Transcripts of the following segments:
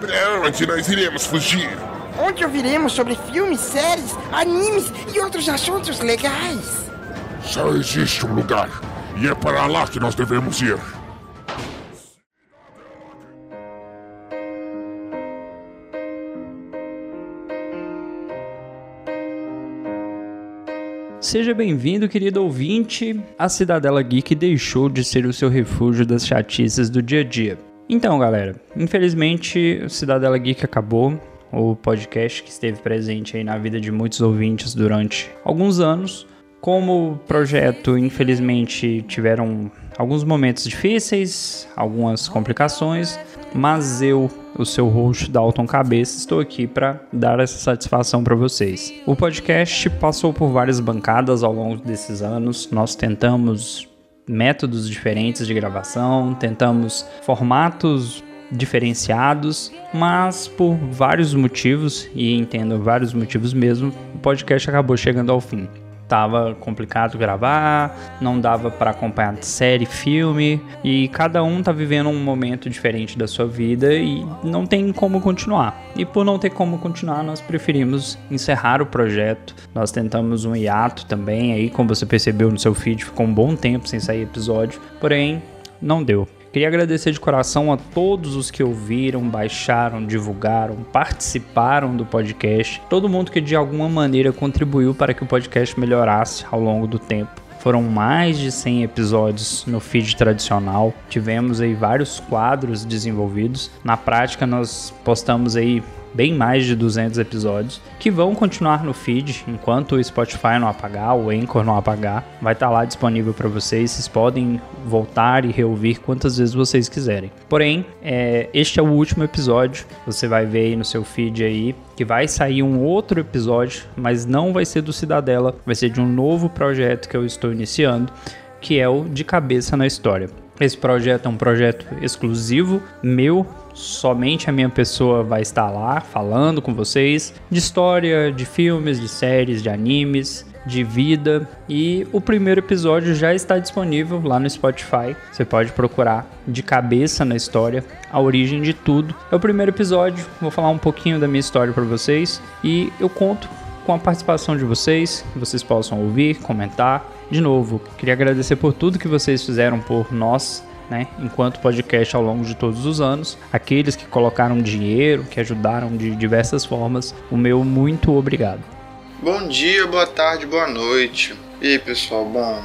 Pra onde nós iremos fugir? Onde ouviremos sobre filmes, séries, animes e outros assuntos legais. Só existe um lugar, e é para lá que nós devemos ir. Seja bem-vindo, querido ouvinte. A Cidadela Geek deixou de ser o seu refúgio das chatices do dia a dia. Então, galera, infelizmente, o Cidadela Geek acabou. O podcast que esteve presente aí na vida de muitos ouvintes durante alguns anos. Como o projeto, infelizmente, tiveram alguns momentos difíceis, algumas complicações, mas eu, o seu host Dalton Cabeça, estou aqui para dar essa satisfação para vocês. O podcast passou por várias bancadas ao longo desses anos. Nós tentamos métodos diferentes de gravação, tentamos formatos diferenciados, mas por vários motivos, e entendo vários motivos mesmo, o podcast acabou chegando ao fim tava complicado gravar, não dava para acompanhar série, filme, e cada um tá vivendo um momento diferente da sua vida e não tem como continuar. E por não ter como continuar, nós preferimos encerrar o projeto. Nós tentamos um hiato também, aí como você percebeu no seu feed, ficou um bom tempo sem sair episódio, porém não deu. Queria agradecer de coração a todos os que ouviram, baixaram, divulgaram, participaram do podcast, todo mundo que de alguma maneira contribuiu para que o podcast melhorasse ao longo do tempo. Foram mais de 100 episódios no feed tradicional. Tivemos aí vários quadros desenvolvidos. Na prática, nós postamos aí bem mais de 200 episódios, que vão continuar no feed enquanto o Spotify não apagar, o Anchor não apagar. Vai estar tá lá disponível para vocês. Vocês podem voltar e reouvir quantas vezes vocês quiserem. Porém, é, este é o último episódio. Você vai ver aí no seu feed aí que vai sair um outro episódio, mas não vai ser do Cidadela, vai ser de um novo projeto que eu estou iniciando, que é o De Cabeça na História. Esse projeto é um projeto exclusivo meu, somente a minha pessoa vai estar lá falando com vocês de história, de filmes, de séries, de animes, de vida. E o primeiro episódio já está disponível lá no Spotify. Você pode procurar de cabeça na história, a origem de tudo. É o primeiro episódio, vou falar um pouquinho da minha história para vocês e eu conto com a participação de vocês, que vocês possam ouvir, comentar de novo, queria agradecer por tudo que vocês fizeram por nós, né, enquanto podcast ao longo de todos os anos. Aqueles que colocaram dinheiro, que ajudaram de diversas formas, o meu muito obrigado. Bom dia, boa tarde, boa noite. E aí, pessoal? Bom,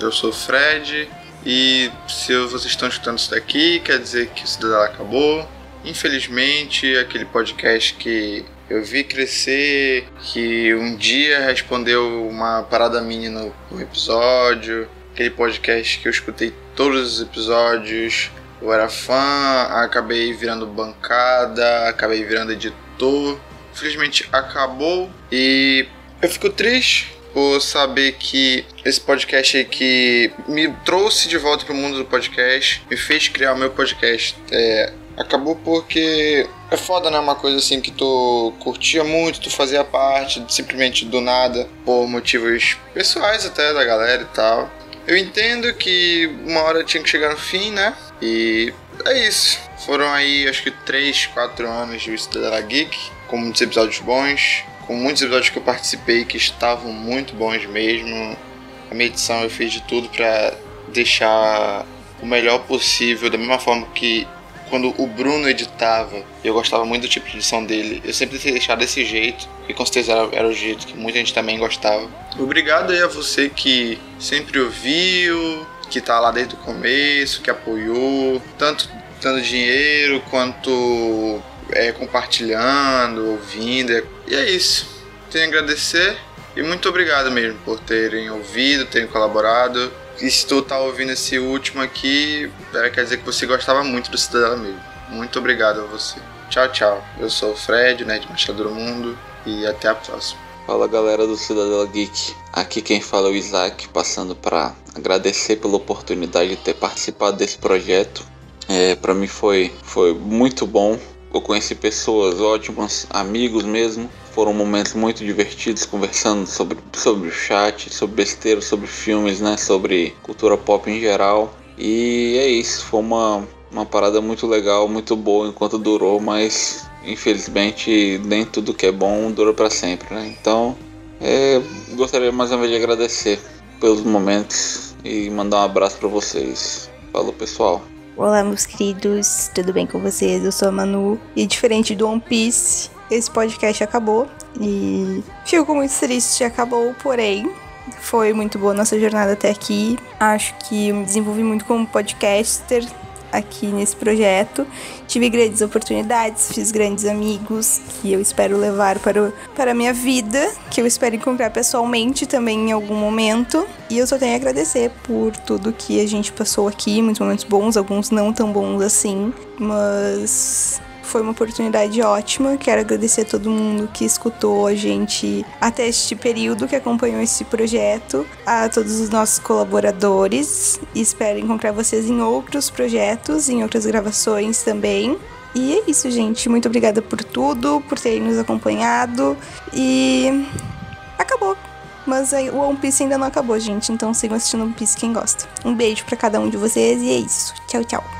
eu sou o Fred e se vocês estão escutando isso daqui, quer dizer que o Cidadão acabou. Infelizmente, aquele podcast que eu vi crescer, que um dia respondeu uma parada minha no episódio, aquele podcast que eu escutei todos os episódios, eu era fã, acabei virando bancada, acabei virando editor. Infelizmente acabou e eu fico triste por saber que esse podcast aí que me trouxe de volta para o mundo do podcast, me fez criar o meu podcast. É, acabou porque é foda, né? Uma coisa assim que tu curtia muito, tu fazia parte, simplesmente do nada, por motivos pessoais até da galera e tal. Eu entendo que uma hora tinha que chegar no fim, né? E é isso. Foram aí, acho que 3, 4 anos de Cidadela Geek, com muitos episódios bons, com muitos episódios que eu participei que estavam muito bons mesmo. A minha edição eu fiz de tudo para deixar o melhor possível, da mesma forma que quando o Bruno editava, eu gostava muito do tipo de edição dele, eu sempre tentei deixar desse jeito, e com certeza era, era, o jeito que muita gente também gostava. Obrigado aí a você que sempre ouviu, que tá lá desde o começo, que apoiou, tanto dando dinheiro quanto é, compartilhando, ouvindo. E é isso. Tenho a agradecer e muito obrigado mesmo por terem ouvido, terem colaborado. E se tu tá ouvindo esse último aqui, é, quer dizer que você gostava muito do Cidadela mesmo. Muito obrigado a você. Tchau, tchau. Eu sou o Fred, né, de Machado do Mundo, e até a próxima. Fala galera do Cidadela Geek, aqui quem fala é o Isaac, passando para agradecer pela oportunidade de ter participado desse projeto. É, para mim foi, foi muito bom eu conheci pessoas ótimas, amigos mesmo. Foram momentos muito divertidos conversando sobre, sobre o chat, sobre besteira, sobre filmes, né? Sobre cultura pop em geral. E é isso, foi uma, uma parada muito legal, muito boa enquanto durou, mas infelizmente nem tudo que é bom dura para sempre, né? Então, é, gostaria mais uma vez de agradecer pelos momentos e mandar um abraço para vocês. Falou, pessoal. Olá, meus queridos, tudo bem com vocês? Eu sou a Manu e diferente do One Piece, esse podcast acabou e fico muito triste, acabou, porém foi muito boa nossa jornada até aqui. Acho que eu me desenvolvi muito como podcaster aqui nesse projeto. Tive grandes oportunidades, fiz grandes amigos que eu espero levar para, para a minha vida, que eu espero encontrar pessoalmente também em algum momento. E eu só tenho a agradecer por tudo que a gente passou aqui, muitos momentos bons, alguns não tão bons assim, mas foi uma oportunidade ótima. Quero agradecer a todo mundo que escutou a gente até este período, que acompanhou esse projeto, a todos os nossos colaboradores. Espero encontrar vocês em outros projetos, em outras gravações também. E é isso, gente. Muito obrigada por tudo, por terem nos acompanhado. E acabou. Mas o One Piece ainda não acabou, gente. Então sigam assistindo One Piece quem gosta. Um beijo para cada um de vocês e é isso. Tchau, tchau.